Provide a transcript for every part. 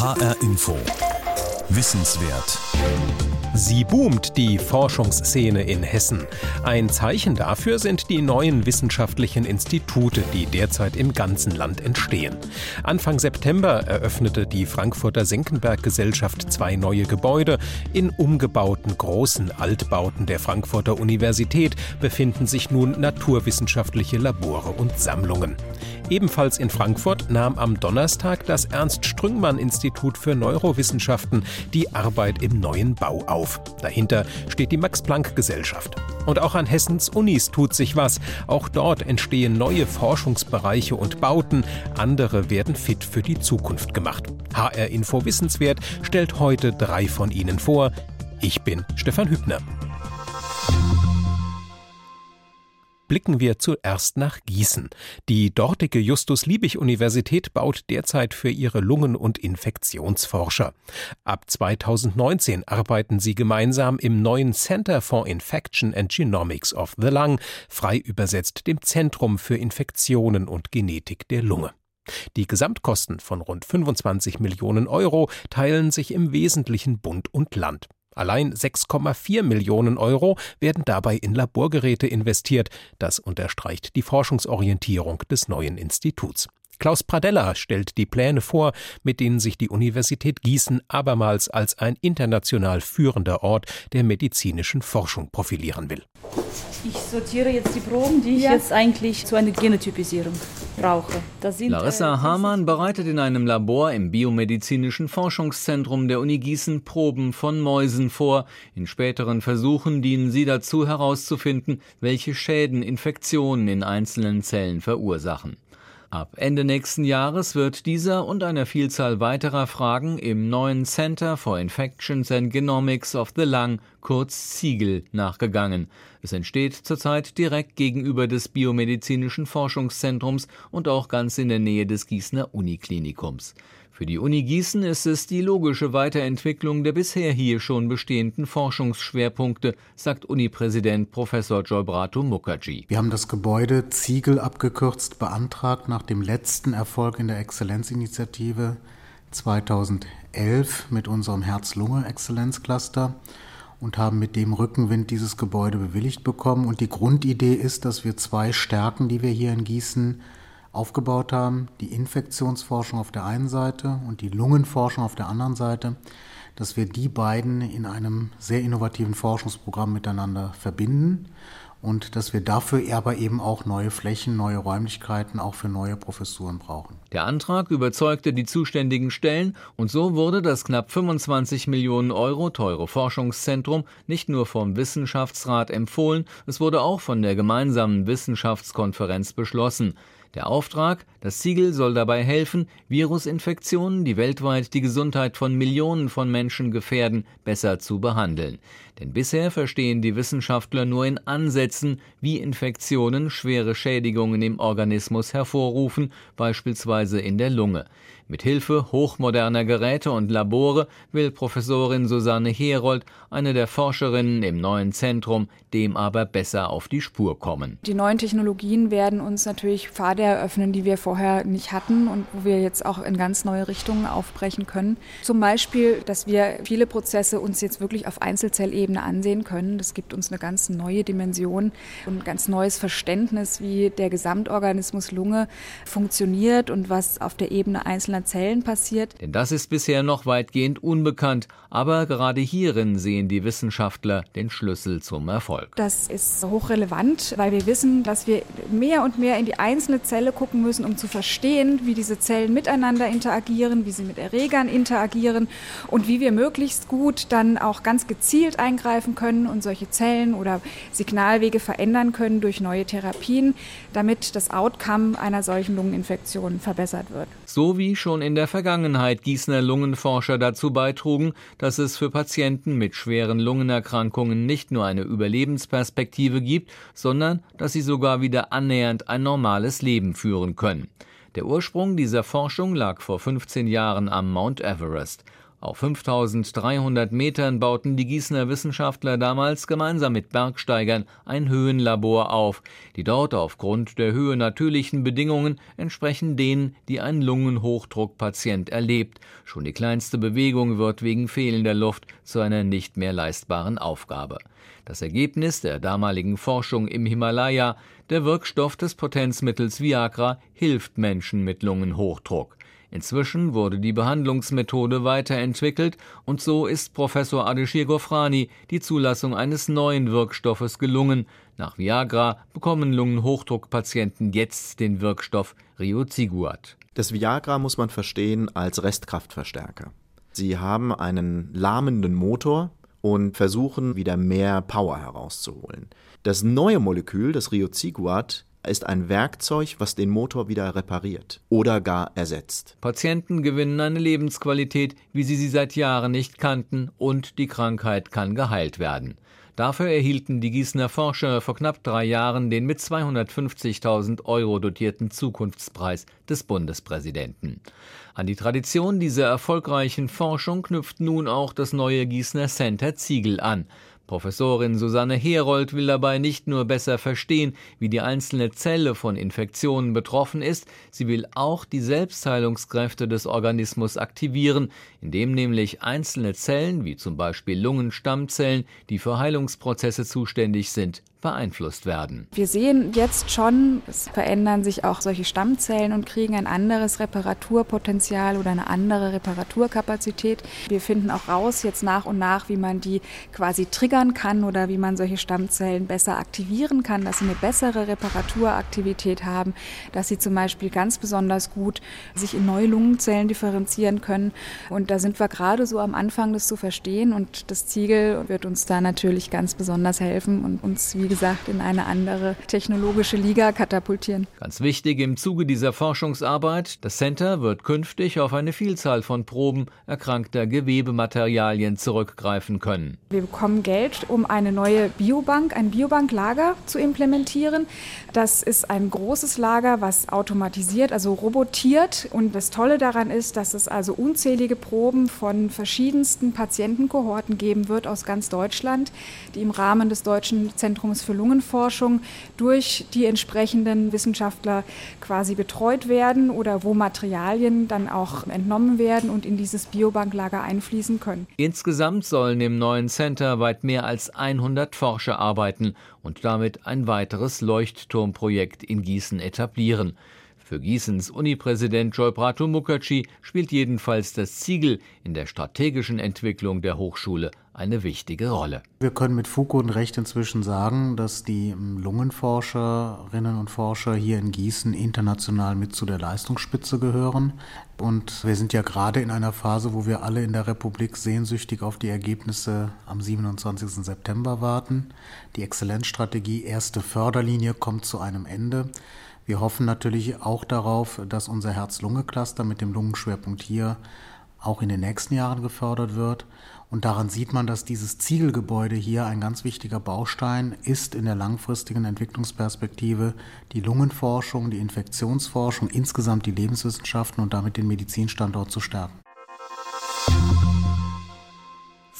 HR Info. Wissenswert. Sie boomt die Forschungsszene in Hessen. Ein Zeichen dafür sind die neuen wissenschaftlichen Institute, die derzeit im ganzen Land entstehen. Anfang September eröffnete die Frankfurter Senckenberg Gesellschaft zwei neue Gebäude. In umgebauten großen Altbauten der Frankfurter Universität befinden sich nun naturwissenschaftliche Labore und Sammlungen. Ebenfalls in Frankfurt nahm am Donnerstag das Ernst-Strüngmann-Institut für Neurowissenschaften die Arbeit im neuen Bau auf. Dahinter steht die Max-Planck-Gesellschaft. Und auch an Hessens Unis tut sich was. Auch dort entstehen neue Forschungsbereiche und Bauten. Andere werden fit für die Zukunft gemacht. HR Info Wissenswert stellt heute drei von ihnen vor. Ich bin Stefan Hübner. Blicken wir zuerst nach Gießen. Die dortige Justus-Liebig-Universität baut derzeit für ihre Lungen- und Infektionsforscher. Ab 2019 arbeiten sie gemeinsam im neuen Center for Infection and Genomics of the Lung, frei übersetzt dem Zentrum für Infektionen und Genetik der Lunge. Die Gesamtkosten von rund 25 Millionen Euro teilen sich im Wesentlichen Bund und Land. Allein 6,4 Millionen Euro werden dabei in Laborgeräte investiert. Das unterstreicht die Forschungsorientierung des neuen Instituts. Klaus Pradella stellt die Pläne vor, mit denen sich die Universität Gießen abermals als ein international führender Ort der medizinischen Forschung profilieren will. Ich sortiere jetzt die Proben, die ich ja. jetzt eigentlich zu einer Genotypisierung brauche. Larissa äh, Hamann bereitet in einem Labor im Biomedizinischen Forschungszentrum der Uni Gießen Proben von Mäusen vor. In späteren Versuchen dienen sie dazu herauszufinden, welche Schäden Infektionen in einzelnen Zellen verursachen. Ab Ende nächsten Jahres wird dieser und einer Vielzahl weiterer Fragen im neuen Center for Infections and Genomics of the Lung, kurz Ziegel, nachgegangen. Es entsteht zurzeit direkt gegenüber des Biomedizinischen Forschungszentrums und auch ganz in der Nähe des Gießener Uniklinikums. Für die Uni Gießen ist es die logische Weiterentwicklung der bisher hier schon bestehenden Forschungsschwerpunkte, sagt Uni-Präsident Professor Joybrato Mukherjee. Wir haben das Gebäude Ziegel abgekürzt beantragt nach dem letzten Erfolg in der Exzellenzinitiative 2011 mit unserem Herz-Lunge-Exzellenzcluster und haben mit dem Rückenwind dieses Gebäude bewilligt bekommen. Und die Grundidee ist, dass wir zwei Stärken, die wir hier in Gießen aufgebaut haben, die Infektionsforschung auf der einen Seite und die Lungenforschung auf der anderen Seite, dass wir die beiden in einem sehr innovativen Forschungsprogramm miteinander verbinden und dass wir dafür aber eben auch neue Flächen, neue Räumlichkeiten auch für neue Professuren brauchen. Der Antrag überzeugte die zuständigen Stellen und so wurde das knapp 25 Millionen Euro teure Forschungszentrum nicht nur vom Wissenschaftsrat empfohlen, es wurde auch von der gemeinsamen Wissenschaftskonferenz beschlossen. Der Auftrag, das Siegel soll dabei helfen, Virusinfektionen, die weltweit die Gesundheit von Millionen von Menschen gefährden, besser zu behandeln. Denn bisher verstehen die Wissenschaftler nur in Ansätzen, wie Infektionen schwere Schädigungen im Organismus hervorrufen, beispielsweise in der Lunge. Mit Hilfe hochmoderner Geräte und Labore will Professorin Susanne Herold, eine der Forscherinnen im neuen Zentrum, dem aber besser auf die Spur kommen. Die neuen Technologien werden uns natürlich Pfade eröffnen, die wir vorher nicht hatten und wo wir jetzt auch in ganz neue Richtungen aufbrechen können. Zum Beispiel, dass wir viele Prozesse uns jetzt wirklich auf Einzelzellebene ansehen können. Das gibt uns eine ganz neue Dimension und ein ganz neues Verständnis, wie der Gesamtorganismus Lunge funktioniert und was auf der Ebene einzelner Zellen passiert. Denn das ist bisher noch weitgehend unbekannt, aber gerade hierin sehen die Wissenschaftler den Schlüssel zum Erfolg. Das ist hochrelevant, weil wir wissen, dass wir mehr und mehr in die einzelne Zelle gucken müssen, um zu verstehen, wie diese Zellen miteinander interagieren, wie sie mit Erregern interagieren und wie wir möglichst gut dann auch ganz gezielt eingreifen können und solche Zellen oder Signalwege verändern können durch neue Therapien, damit das Outcome einer solchen Lungeninfektion verbessert wird. So wie schon in der Vergangenheit Gießener Lungenforscher dazu beitrugen, dass es für Patienten mit schweren Lungenerkrankungen nicht nur eine Überlebensperspektive gibt, sondern dass sie sogar wieder annähernd ein normales Leben führen können. Der Ursprung dieser Forschung lag vor 15 Jahren am Mount Everest. Auf 5300 Metern bauten die Gießener Wissenschaftler damals gemeinsam mit Bergsteigern ein Höhenlabor auf. Die dort aufgrund der Höhe natürlichen Bedingungen entsprechen denen, die ein Lungenhochdruckpatient erlebt. Schon die kleinste Bewegung wird wegen fehlender Luft zu einer nicht mehr leistbaren Aufgabe. Das Ergebnis der damaligen Forschung im Himalaya, der Wirkstoff des Potenzmittels Viagra, hilft Menschen mit Lungenhochdruck. Inzwischen wurde die Behandlungsmethode weiterentwickelt und so ist Professor Adeshir Gofrani die Zulassung eines neuen Wirkstoffes gelungen. Nach Viagra bekommen Lungenhochdruckpatienten jetzt den Wirkstoff Rioziguat. Das Viagra muss man verstehen als Restkraftverstärker. Sie haben einen lahmenden Motor und versuchen wieder mehr Power herauszuholen. Das neue Molekül, das Rioziguat, ist ein Werkzeug, was den Motor wieder repariert oder gar ersetzt. Patienten gewinnen eine Lebensqualität, wie sie sie seit Jahren nicht kannten, und die Krankheit kann geheilt werden. Dafür erhielten die Gießener Forscher vor knapp drei Jahren den mit 250.000 Euro dotierten Zukunftspreis des Bundespräsidenten. An die Tradition dieser erfolgreichen Forschung knüpft nun auch das neue Gießener Center Ziegel an. Professorin Susanne Herold will dabei nicht nur besser verstehen, wie die einzelne Zelle von Infektionen betroffen ist, sie will auch die Selbstheilungskräfte des Organismus aktivieren, indem nämlich einzelne Zellen, wie zum Beispiel Lungenstammzellen, die für Heilungsprozesse zuständig sind, beeinflusst werden. Wir sehen jetzt schon, es verändern sich auch solche Stammzellen und kriegen ein anderes Reparaturpotenzial oder eine andere Reparaturkapazität. Wir finden auch raus jetzt nach und nach, wie man die quasi triggern kann oder wie man solche Stammzellen besser aktivieren kann, dass sie eine bessere Reparaturaktivität haben, dass sie zum Beispiel ganz besonders gut sich in neue Lungenzellen differenzieren können. Und da sind wir gerade so am Anfang, das zu verstehen. Und das Ziegel wird uns da natürlich ganz besonders helfen und uns, wie gesagt, in eine andere technologische Liga katapultieren. Ganz wichtig im Zuge dieser Forschungsarbeit, das Center wird künftig auf eine Vielzahl von Proben erkrankter Gewebematerialien zurückgreifen können. Wir bekommen Geld, um eine neue Biobank, ein Biobanklager zu implementieren. Das ist ein großes Lager, was automatisiert, also robotiert. Und das Tolle daran ist, dass es also unzählige Proben von verschiedensten Patientenkohorten geben wird aus ganz Deutschland, die im Rahmen des Deutschen Zentrums für Lungenforschung durch die entsprechenden Wissenschaftler quasi betreut werden oder wo Materialien dann auch entnommen werden und in dieses Biobanklager einfließen können. Insgesamt sollen im neuen Center weit mehr als 100 Forscher arbeiten und damit ein weiteres Leuchtturmprojekt in Gießen etablieren. Für Gießens Unipräsident Joybrato Mukherjee spielt jedenfalls das Ziegel in der strategischen Entwicklung der Hochschule eine wichtige Rolle. Wir können mit Fug und Recht inzwischen sagen, dass die Lungenforscherinnen und Forscher hier in Gießen international mit zu der Leistungsspitze gehören. Und wir sind ja gerade in einer Phase, wo wir alle in der Republik sehnsüchtig auf die Ergebnisse am 27. September warten. Die Exzellenzstrategie erste Förderlinie kommt zu einem Ende. Wir hoffen natürlich auch darauf, dass unser Herz-Lunge-Cluster mit dem Lungenschwerpunkt hier auch in den nächsten Jahren gefördert wird. Und daran sieht man, dass dieses Ziegelgebäude hier ein ganz wichtiger Baustein ist in der langfristigen Entwicklungsperspektive, die Lungenforschung, die Infektionsforschung, insgesamt die Lebenswissenschaften und damit den Medizinstandort zu stärken.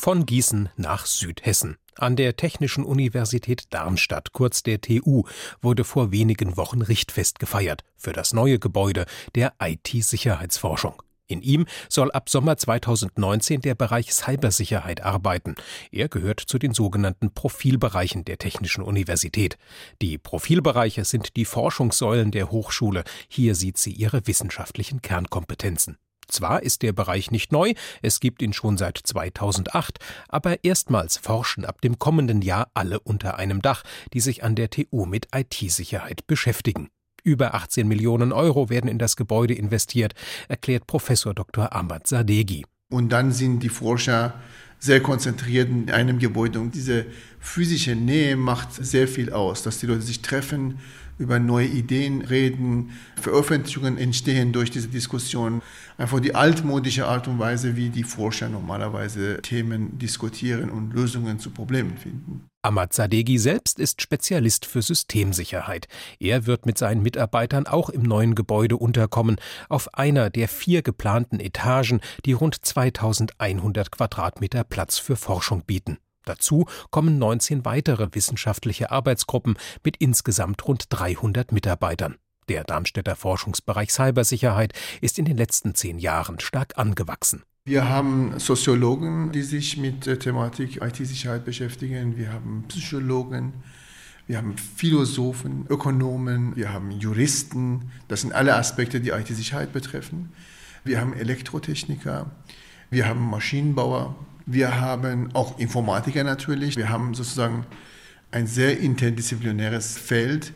Von Gießen nach Südhessen. An der Technischen Universität Darmstadt, kurz der TU, wurde vor wenigen Wochen Richtfest gefeiert für das neue Gebäude der IT-Sicherheitsforschung. In ihm soll ab Sommer 2019 der Bereich Cybersicherheit arbeiten. Er gehört zu den sogenannten Profilbereichen der Technischen Universität. Die Profilbereiche sind die Forschungssäulen der Hochschule. Hier sieht sie ihre wissenschaftlichen Kernkompetenzen. Zwar ist der Bereich nicht neu, es gibt ihn schon seit 2008, aber erstmals forschen ab dem kommenden Jahr alle unter einem Dach, die sich an der TU mit IT-Sicherheit beschäftigen. Über 18 Millionen Euro werden in das Gebäude investiert, erklärt Professor Dr. Ahmad Sadegi. Und dann sind die Forscher sehr konzentriert in einem Gebäude und diese physische Nähe macht sehr viel aus, dass die Leute sich treffen, über neue Ideen reden. Veröffentlichungen entstehen durch diese Diskussion. Einfach die altmodische Art und Weise, wie die Forscher normalerweise Themen diskutieren und Lösungen zu Problemen finden. Ahmad Sadeghi selbst ist Spezialist für Systemsicherheit. Er wird mit seinen Mitarbeitern auch im neuen Gebäude unterkommen, auf einer der vier geplanten Etagen, die rund 2100 Quadratmeter Platz für Forschung bieten. Dazu kommen 19 weitere wissenschaftliche Arbeitsgruppen mit insgesamt rund 300 Mitarbeitern. Der Darmstädter Forschungsbereich Cybersicherheit ist in den letzten zehn Jahren stark angewachsen. Wir haben Soziologen, die sich mit der Thematik IT-Sicherheit beschäftigen. Wir haben Psychologen, wir haben Philosophen, Ökonomen, wir haben Juristen. Das sind alle Aspekte, die IT-Sicherheit betreffen. Wir haben Elektrotechniker, wir haben Maschinenbauer, wir haben auch Informatiker natürlich. Wir haben sozusagen ein sehr interdisziplinäres Feld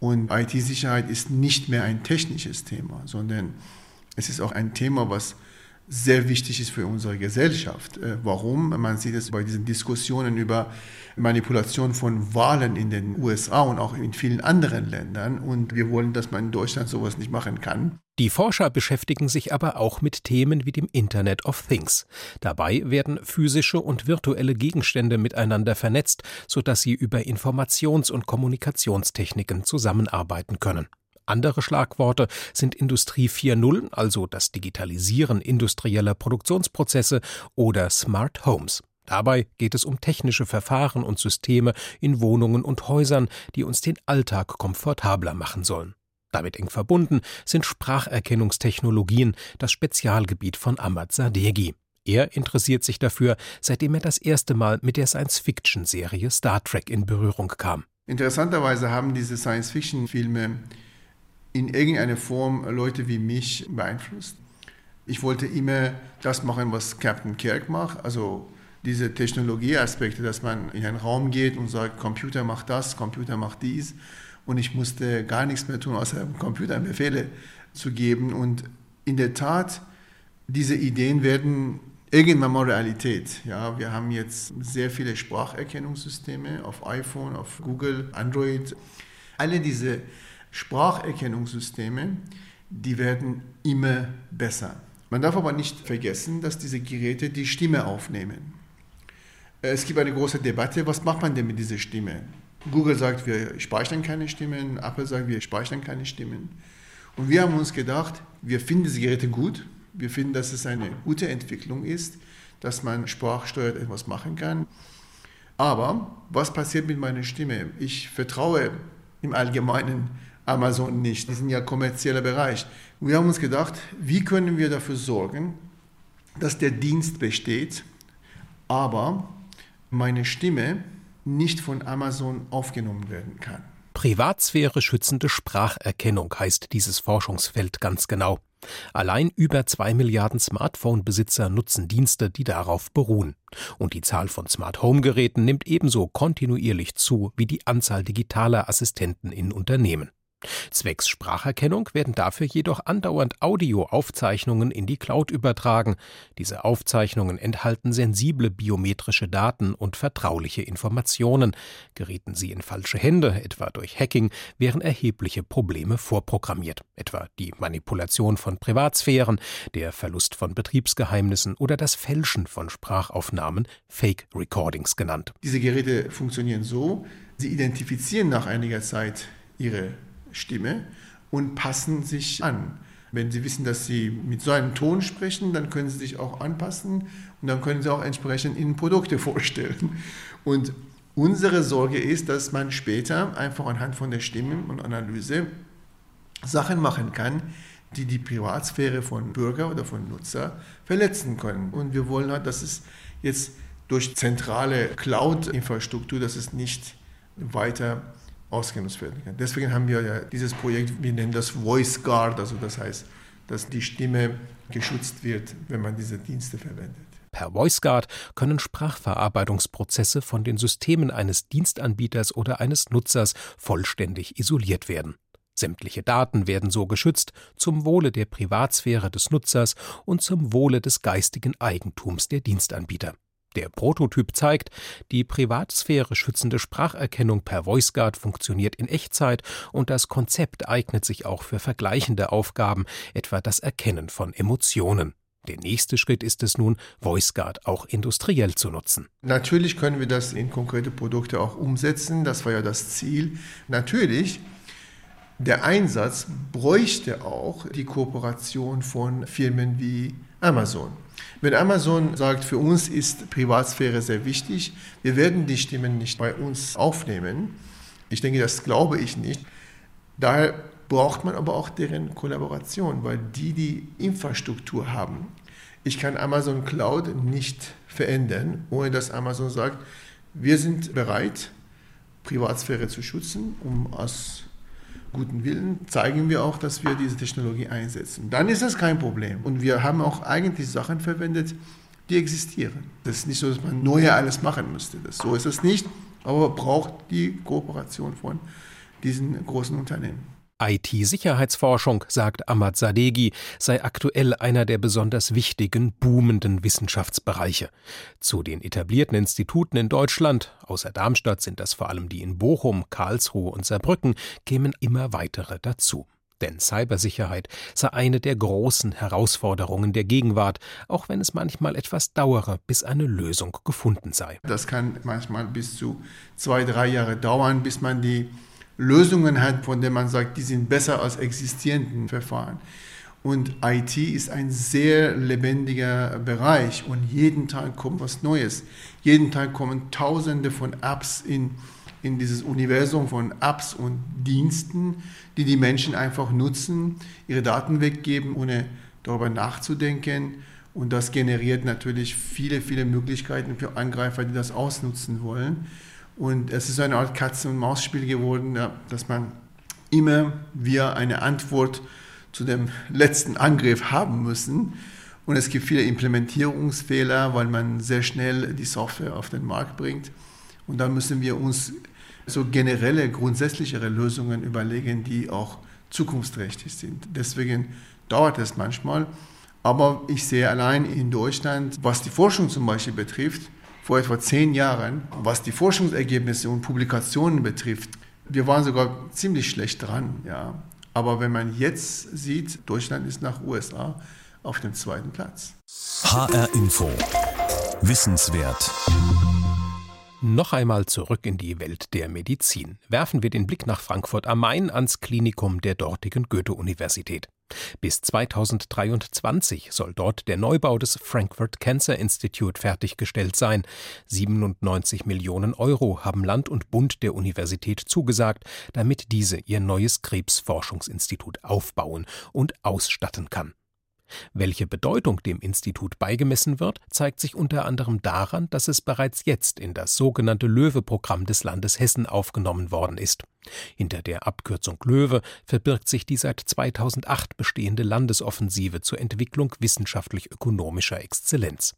und IT-Sicherheit ist nicht mehr ein technisches Thema, sondern es ist auch ein Thema, was sehr wichtig ist für unsere Gesellschaft. Äh, warum? Man sieht es bei diesen Diskussionen über Manipulation von Wahlen in den USA und auch in vielen anderen Ländern. Und wir wollen, dass man in Deutschland sowas nicht machen kann. Die Forscher beschäftigen sich aber auch mit Themen wie dem Internet of Things. Dabei werden physische und virtuelle Gegenstände miteinander vernetzt, sodass sie über Informations- und Kommunikationstechniken zusammenarbeiten können. Andere Schlagworte sind Industrie 4.0, also das Digitalisieren industrieller Produktionsprozesse, oder Smart Homes. Dabei geht es um technische Verfahren und Systeme in Wohnungen und Häusern, die uns den Alltag komfortabler machen sollen. Damit eng verbunden sind Spracherkennungstechnologien, das Spezialgebiet von Ahmad Sadeghi. Er interessiert sich dafür, seitdem er das erste Mal mit der Science-Fiction-Serie Star Trek in Berührung kam. Interessanterweise haben diese Science-Fiction-Filme in irgendeiner Form Leute wie mich beeinflusst. Ich wollte immer das machen, was Captain Kirk macht, also diese Technologieaspekte, dass man in einen Raum geht und sagt, Computer macht das, Computer macht dies. Und ich musste gar nichts mehr tun, außer dem Computer Befehle zu geben. Und in der Tat, diese Ideen werden irgendwann mal Realität. Ja, wir haben jetzt sehr viele Spracherkennungssysteme auf iPhone, auf Google, Android. Alle diese Spracherkennungssysteme, die werden immer besser. Man darf aber nicht vergessen, dass diese Geräte die Stimme aufnehmen. Es gibt eine große Debatte, was macht man denn mit dieser Stimme? Google sagt, wir speichern keine Stimmen, Apple sagt, wir speichern keine Stimmen. Und wir haben uns gedacht, wir finden diese Geräte gut, wir finden, dass es eine gute Entwicklung ist, dass man sprachsteuert etwas machen kann. Aber was passiert mit meiner Stimme? Ich vertraue im Allgemeinen Amazon nicht. Die sind ja kommerzieller Bereich. Wir haben uns gedacht, wie können wir dafür sorgen, dass der Dienst besteht, aber meine Stimme nicht von Amazon aufgenommen werden kann. Privatsphäre schützende Spracherkennung heißt dieses Forschungsfeld ganz genau. Allein über zwei Milliarden Smartphone-Besitzer nutzen Dienste, die darauf beruhen. Und die Zahl von Smart Home-Geräten nimmt ebenso kontinuierlich zu wie die Anzahl digitaler Assistenten in Unternehmen. Zwecks Spracherkennung werden dafür jedoch andauernd Audioaufzeichnungen in die Cloud übertragen. Diese Aufzeichnungen enthalten sensible biometrische Daten und vertrauliche Informationen. Gerieten sie in falsche Hände, etwa durch Hacking, wären erhebliche Probleme vorprogrammiert, etwa die Manipulation von Privatsphären, der Verlust von Betriebsgeheimnissen oder das Fälschen von Sprachaufnahmen, Fake Recordings genannt. Diese Geräte funktionieren so, sie identifizieren nach einiger Zeit ihre Stimme und passen sich an. Wenn Sie wissen, dass Sie mit so einem Ton sprechen, dann können Sie sich auch anpassen und dann können Sie auch entsprechend Ihnen Produkte vorstellen. Und unsere Sorge ist, dass man später einfach anhand von der Stimme und Analyse Sachen machen kann, die die Privatsphäre von Bürger oder von Nutzer verletzen können. Und wir wollen halt, dass es jetzt durch zentrale Cloud-Infrastruktur, dass es nicht weiter ausgenutzt werden kann. Deswegen haben wir ja dieses Projekt, wir nennen das Voice Guard, also das heißt, dass die Stimme geschützt wird, wenn man diese Dienste verwendet. Per VoiceGuard können Sprachverarbeitungsprozesse von den Systemen eines Dienstanbieters oder eines Nutzers vollständig isoliert werden. Sämtliche Daten werden so geschützt zum Wohle der Privatsphäre des Nutzers und zum Wohle des geistigen Eigentums der Dienstanbieter. Der Prototyp zeigt, die Privatsphäre schützende Spracherkennung per VoiceGuard funktioniert in Echtzeit und das Konzept eignet sich auch für vergleichende Aufgaben, etwa das Erkennen von Emotionen. Der nächste Schritt ist es nun, VoiceGuard auch industriell zu nutzen. Natürlich können wir das in konkrete Produkte auch umsetzen, das war ja das Ziel. Natürlich, der Einsatz bräuchte auch die Kooperation von Firmen wie Amazon. Wenn Amazon sagt, für uns ist Privatsphäre sehr wichtig, wir werden die Stimmen nicht bei uns aufnehmen, ich denke, das glaube ich nicht. Daher braucht man aber auch deren Kollaboration, weil die die Infrastruktur haben. Ich kann Amazon Cloud nicht verändern, ohne dass Amazon sagt, wir sind bereit, Privatsphäre zu schützen, um aus guten Willen zeigen wir auch, dass wir diese Technologie einsetzen. Dann ist das kein Problem. Und wir haben auch eigentlich Sachen verwendet, die existieren. Das ist nicht so, dass man neu alles machen müsste. Das, so ist es nicht, aber braucht die Kooperation von diesen großen Unternehmen. IT-Sicherheitsforschung, sagt Ahmad Sadeghi, sei aktuell einer der besonders wichtigen, boomenden Wissenschaftsbereiche. Zu den etablierten Instituten in Deutschland, außer Darmstadt sind das vor allem die in Bochum, Karlsruhe und Saarbrücken, kämen immer weitere dazu. Denn Cybersicherheit sei eine der großen Herausforderungen der Gegenwart, auch wenn es manchmal etwas dauere, bis eine Lösung gefunden sei. Das kann manchmal bis zu zwei, drei Jahre dauern, bis man die Lösungen hat, von denen man sagt, die sind besser als existierenden Verfahren. Und IT ist ein sehr lebendiger Bereich und jeden Tag kommt was Neues. Jeden Tag kommen Tausende von Apps in, in dieses Universum von Apps und Diensten, die die Menschen einfach nutzen, ihre Daten weggeben, ohne darüber nachzudenken. Und das generiert natürlich viele, viele Möglichkeiten für Angreifer, die das ausnutzen wollen. Und es ist eine Art Katze- und Maus-Spiel geworden, dass man immer wieder eine Antwort zu dem letzten Angriff haben müssen. Und es gibt viele Implementierungsfehler, weil man sehr schnell die Software auf den Markt bringt. Und dann müssen wir uns so generelle, grundsätzlichere Lösungen überlegen, die auch zukunftsträchtig sind. Deswegen dauert es manchmal. Aber ich sehe allein in Deutschland, was die Forschung zum Beispiel betrifft, vor etwa zehn Jahren, was die Forschungsergebnisse und Publikationen betrifft. Wir waren sogar ziemlich schlecht dran. Ja. Aber wenn man jetzt sieht, Deutschland ist nach USA auf dem zweiten Platz. HR Info. Wissenswert. Noch einmal zurück in die Welt der Medizin. Werfen wir den Blick nach Frankfurt am Main ans Klinikum der dortigen Goethe-Universität. Bis 2023 soll dort der Neubau des Frankfurt Cancer Institute fertiggestellt sein. 97 Millionen Euro haben Land und Bund der Universität zugesagt, damit diese ihr neues Krebsforschungsinstitut aufbauen und ausstatten kann. Welche Bedeutung dem Institut beigemessen wird, zeigt sich unter anderem daran, dass es bereits jetzt in das sogenannte Löwe-Programm des Landes Hessen aufgenommen worden ist. Hinter der Abkürzung Löwe verbirgt sich die seit 2008 bestehende Landesoffensive zur Entwicklung wissenschaftlich-ökonomischer Exzellenz.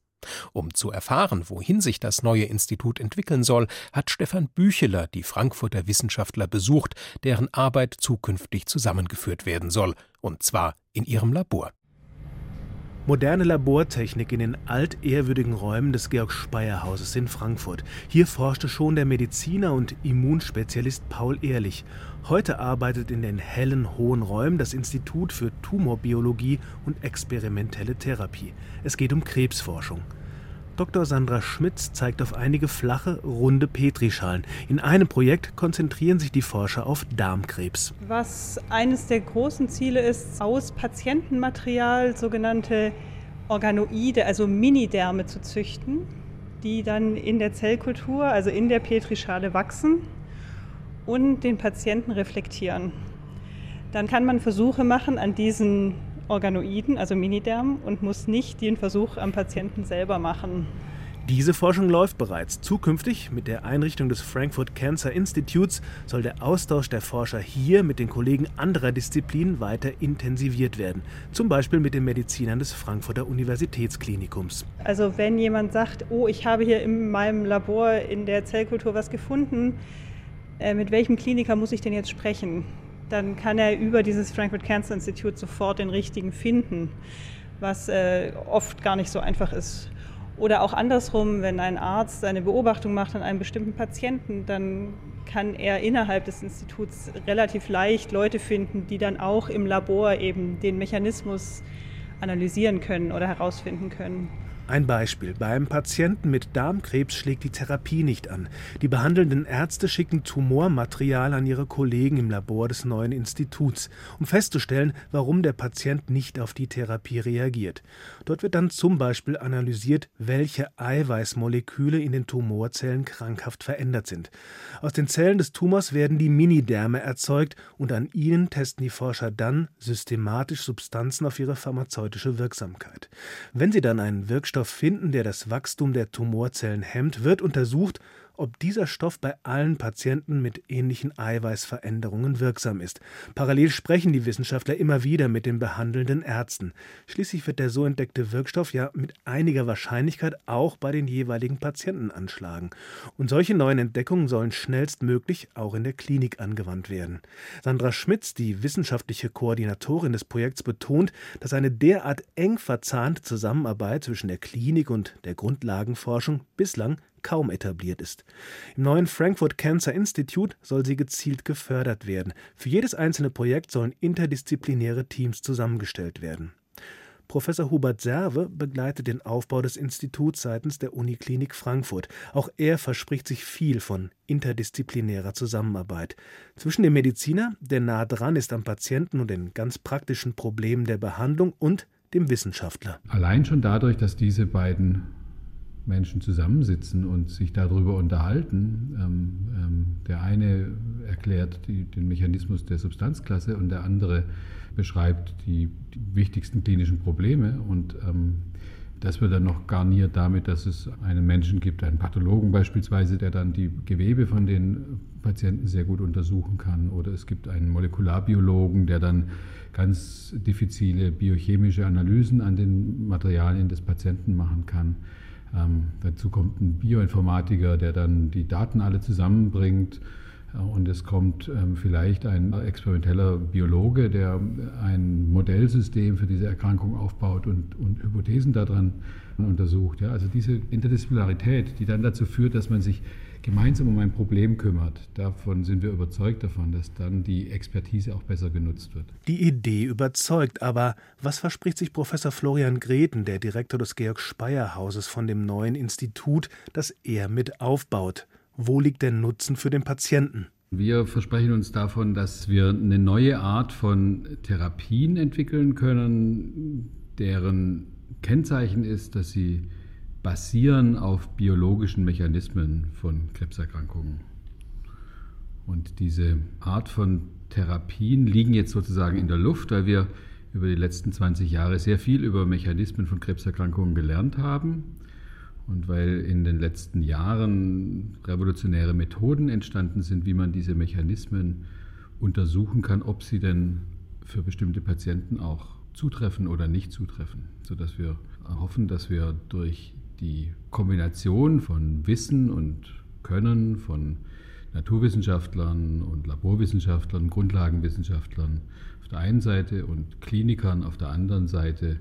Um zu erfahren, wohin sich das neue Institut entwickeln soll, hat Stefan Bücheler die Frankfurter Wissenschaftler besucht, deren Arbeit zukünftig zusammengeführt werden soll, und zwar in ihrem Labor. Moderne Labortechnik in den altehrwürdigen Räumen des Georg-Speyer-Hauses in Frankfurt. Hier forschte schon der Mediziner und Immunspezialist Paul Ehrlich. Heute arbeitet in den hellen, hohen Räumen das Institut für Tumorbiologie und experimentelle Therapie. Es geht um Krebsforschung. Dr. Sandra Schmitz zeigt auf einige flache, runde Petrischalen. In einem Projekt konzentrieren sich die Forscher auf Darmkrebs. Was eines der großen Ziele ist, aus Patientenmaterial sogenannte Organoide, also Minidärme zu züchten, die dann in der Zellkultur, also in der Petrischale wachsen und den Patienten reflektieren. Dann kann man Versuche machen an diesen Organoiden, also Miniderm, und muss nicht den Versuch am Patienten selber machen. Diese Forschung läuft bereits. Zukünftig mit der Einrichtung des Frankfurt Cancer Institutes soll der Austausch der Forscher hier mit den Kollegen anderer Disziplinen weiter intensiviert werden. Zum Beispiel mit den Medizinern des Frankfurter Universitätsklinikums. Also wenn jemand sagt, oh, ich habe hier in meinem Labor in der Zellkultur was gefunden, äh, mit welchem Kliniker muss ich denn jetzt sprechen? Dann kann er über dieses Frankfurt Cancer Institute sofort den richtigen finden, was äh, oft gar nicht so einfach ist. Oder auch andersrum, wenn ein Arzt eine Beobachtung macht an einem bestimmten Patienten, dann kann er innerhalb des Instituts relativ leicht Leute finden, die dann auch im Labor eben den Mechanismus analysieren können oder herausfinden können. Ein Beispiel. Beim Patienten mit Darmkrebs schlägt die Therapie nicht an. Die behandelnden Ärzte schicken Tumormaterial an ihre Kollegen im Labor des neuen Instituts, um festzustellen, warum der Patient nicht auf die Therapie reagiert. Dort wird dann zum Beispiel analysiert, welche Eiweißmoleküle in den Tumorzellen krankhaft verändert sind. Aus den Zellen des Tumors werden die Minidärme erzeugt und an ihnen testen die Forscher dann systematisch Substanzen auf ihre pharmazeutische Wirksamkeit. Wenn sie dann einen Wirkstoff Wirkstoff finden, der das Wachstum der Tumorzellen hemmt, wird untersucht, ob dieser Stoff bei allen Patienten mit ähnlichen Eiweißveränderungen wirksam ist. Parallel sprechen die Wissenschaftler immer wieder mit den behandelnden Ärzten. Schließlich wird der so entdeckte Wirkstoff ja mit einiger Wahrscheinlichkeit auch bei den jeweiligen Patienten anschlagen. Und solche neuen Entdeckungen sollen schnellstmöglich auch in der Klinik angewandt werden. Sandra Schmitz, die wissenschaftliche Koordinatorin des Projekts, betont, dass eine derart eng verzahnte Zusammenarbeit zwischen der Klinik und der Grundlagenforschung bislang kaum etabliert ist. Im neuen Frankfurt Cancer Institute soll sie gezielt gefördert werden. Für jedes einzelne Projekt sollen interdisziplinäre Teams zusammengestellt werden. Professor Hubert Serve begleitet den Aufbau des Instituts seitens der Uniklinik Frankfurt. Auch er verspricht sich viel von interdisziplinärer Zusammenarbeit. Zwischen dem Mediziner, der nah dran ist am Patienten und den ganz praktischen Problemen der Behandlung, und dem Wissenschaftler. Allein schon dadurch, dass diese beiden Menschen zusammensitzen und sich darüber unterhalten. Ähm, ähm, der eine erklärt die, den Mechanismus der Substanzklasse und der andere beschreibt die, die wichtigsten klinischen Probleme. Und ähm, das wird dann noch garniert damit, dass es einen Menschen gibt, einen Pathologen beispielsweise, der dann die Gewebe von den Patienten sehr gut untersuchen kann. Oder es gibt einen Molekularbiologen, der dann ganz diffizile biochemische Analysen an den Materialien des Patienten machen kann. Ähm, dazu kommt ein Bioinformatiker, der dann die Daten alle zusammenbringt. Äh, und es kommt ähm, vielleicht ein experimenteller Biologe, der ein Modellsystem für diese Erkrankung aufbaut und, und Hypothesen daran untersucht. Ja, also diese Interdisziplinarität, die dann dazu führt, dass man sich gemeinsam um ein Problem kümmert, davon sind wir überzeugt davon, dass dann die Expertise auch besser genutzt wird. Die Idee überzeugt, aber was verspricht sich Professor Florian Greten, der Direktor des Georg Speyer Hauses, von dem neuen Institut, das er mit aufbaut? Wo liegt der Nutzen für den Patienten? Wir versprechen uns davon, dass wir eine neue Art von Therapien entwickeln können, deren Kennzeichen ist, dass sie basieren auf biologischen Mechanismen von Krebserkrankungen. Und diese Art von Therapien liegen jetzt sozusagen in der Luft, weil wir über die letzten 20 Jahre sehr viel über Mechanismen von Krebserkrankungen gelernt haben und weil in den letzten Jahren revolutionäre Methoden entstanden sind, wie man diese Mechanismen untersuchen kann, ob sie denn für bestimmte Patienten auch zutreffen oder nicht zutreffen, sodass wir hoffen, dass wir durch die Kombination von Wissen und Können von Naturwissenschaftlern und Laborwissenschaftlern, Grundlagenwissenschaftlern auf der einen Seite und Klinikern auf der anderen Seite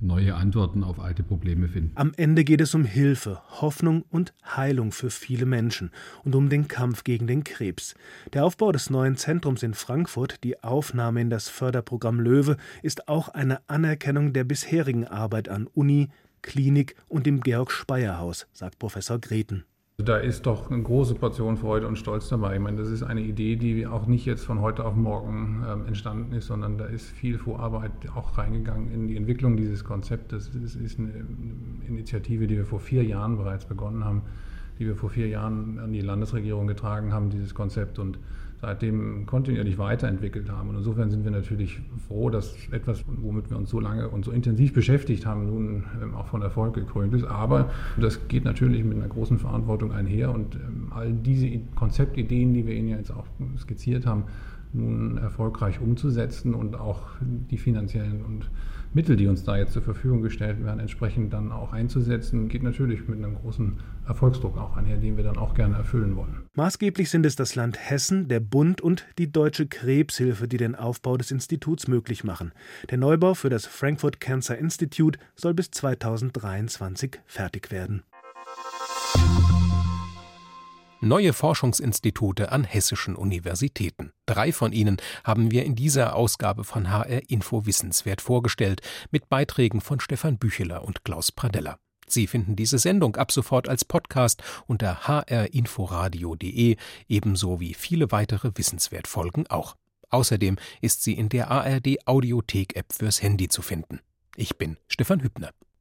neue Antworten auf alte Probleme finden. Am Ende geht es um Hilfe, Hoffnung und Heilung für viele Menschen und um den Kampf gegen den Krebs. Der Aufbau des neuen Zentrums in Frankfurt, die Aufnahme in das Förderprogramm Löwe, ist auch eine Anerkennung der bisherigen Arbeit an Uni, Klinik und dem Georg-Speyer-Haus, sagt Professor Greten. Da ist doch eine große Portion Freude und Stolz dabei. Ich meine, das ist eine Idee, die auch nicht jetzt von heute auf morgen ähm, entstanden ist, sondern da ist viel Vorarbeit auch reingegangen in die Entwicklung dieses Konzeptes. Das ist eine Initiative, die wir vor vier Jahren bereits begonnen haben, die wir vor vier Jahren an die Landesregierung getragen haben, dieses Konzept. Und seitdem kontinuierlich weiterentwickelt haben. Und insofern sind wir natürlich froh, dass etwas, womit wir uns so lange und so intensiv beschäftigt haben, nun ähm, auch von Erfolg gekrönt ist. Aber das geht natürlich mit einer großen Verantwortung einher und ähm, all diese Konzeptideen, die wir Ihnen jetzt auch skizziert haben, nun erfolgreich umzusetzen und auch die finanziellen und Mittel, die uns da jetzt zur Verfügung gestellt werden, entsprechend dann auch einzusetzen, geht natürlich mit einem großen Erfolgsdruck auch einher, den wir dann auch gerne erfüllen wollen. Maßgeblich sind es das Land Hessen, der Bund und die Deutsche Krebshilfe, die den Aufbau des Instituts möglich machen. Der Neubau für das Frankfurt Cancer Institute soll bis 2023 fertig werden. Neue Forschungsinstitute an hessischen Universitäten. Drei von ihnen haben wir in dieser Ausgabe von HR Info Wissenswert vorgestellt, mit Beiträgen von Stefan Bücheler und Klaus Pradella. Sie finden diese Sendung ab sofort als Podcast unter hrinforadio.de, ebenso wie viele weitere Wissenswertfolgen auch. Außerdem ist sie in der ARD Audiothek App fürs Handy zu finden. Ich bin Stefan Hübner.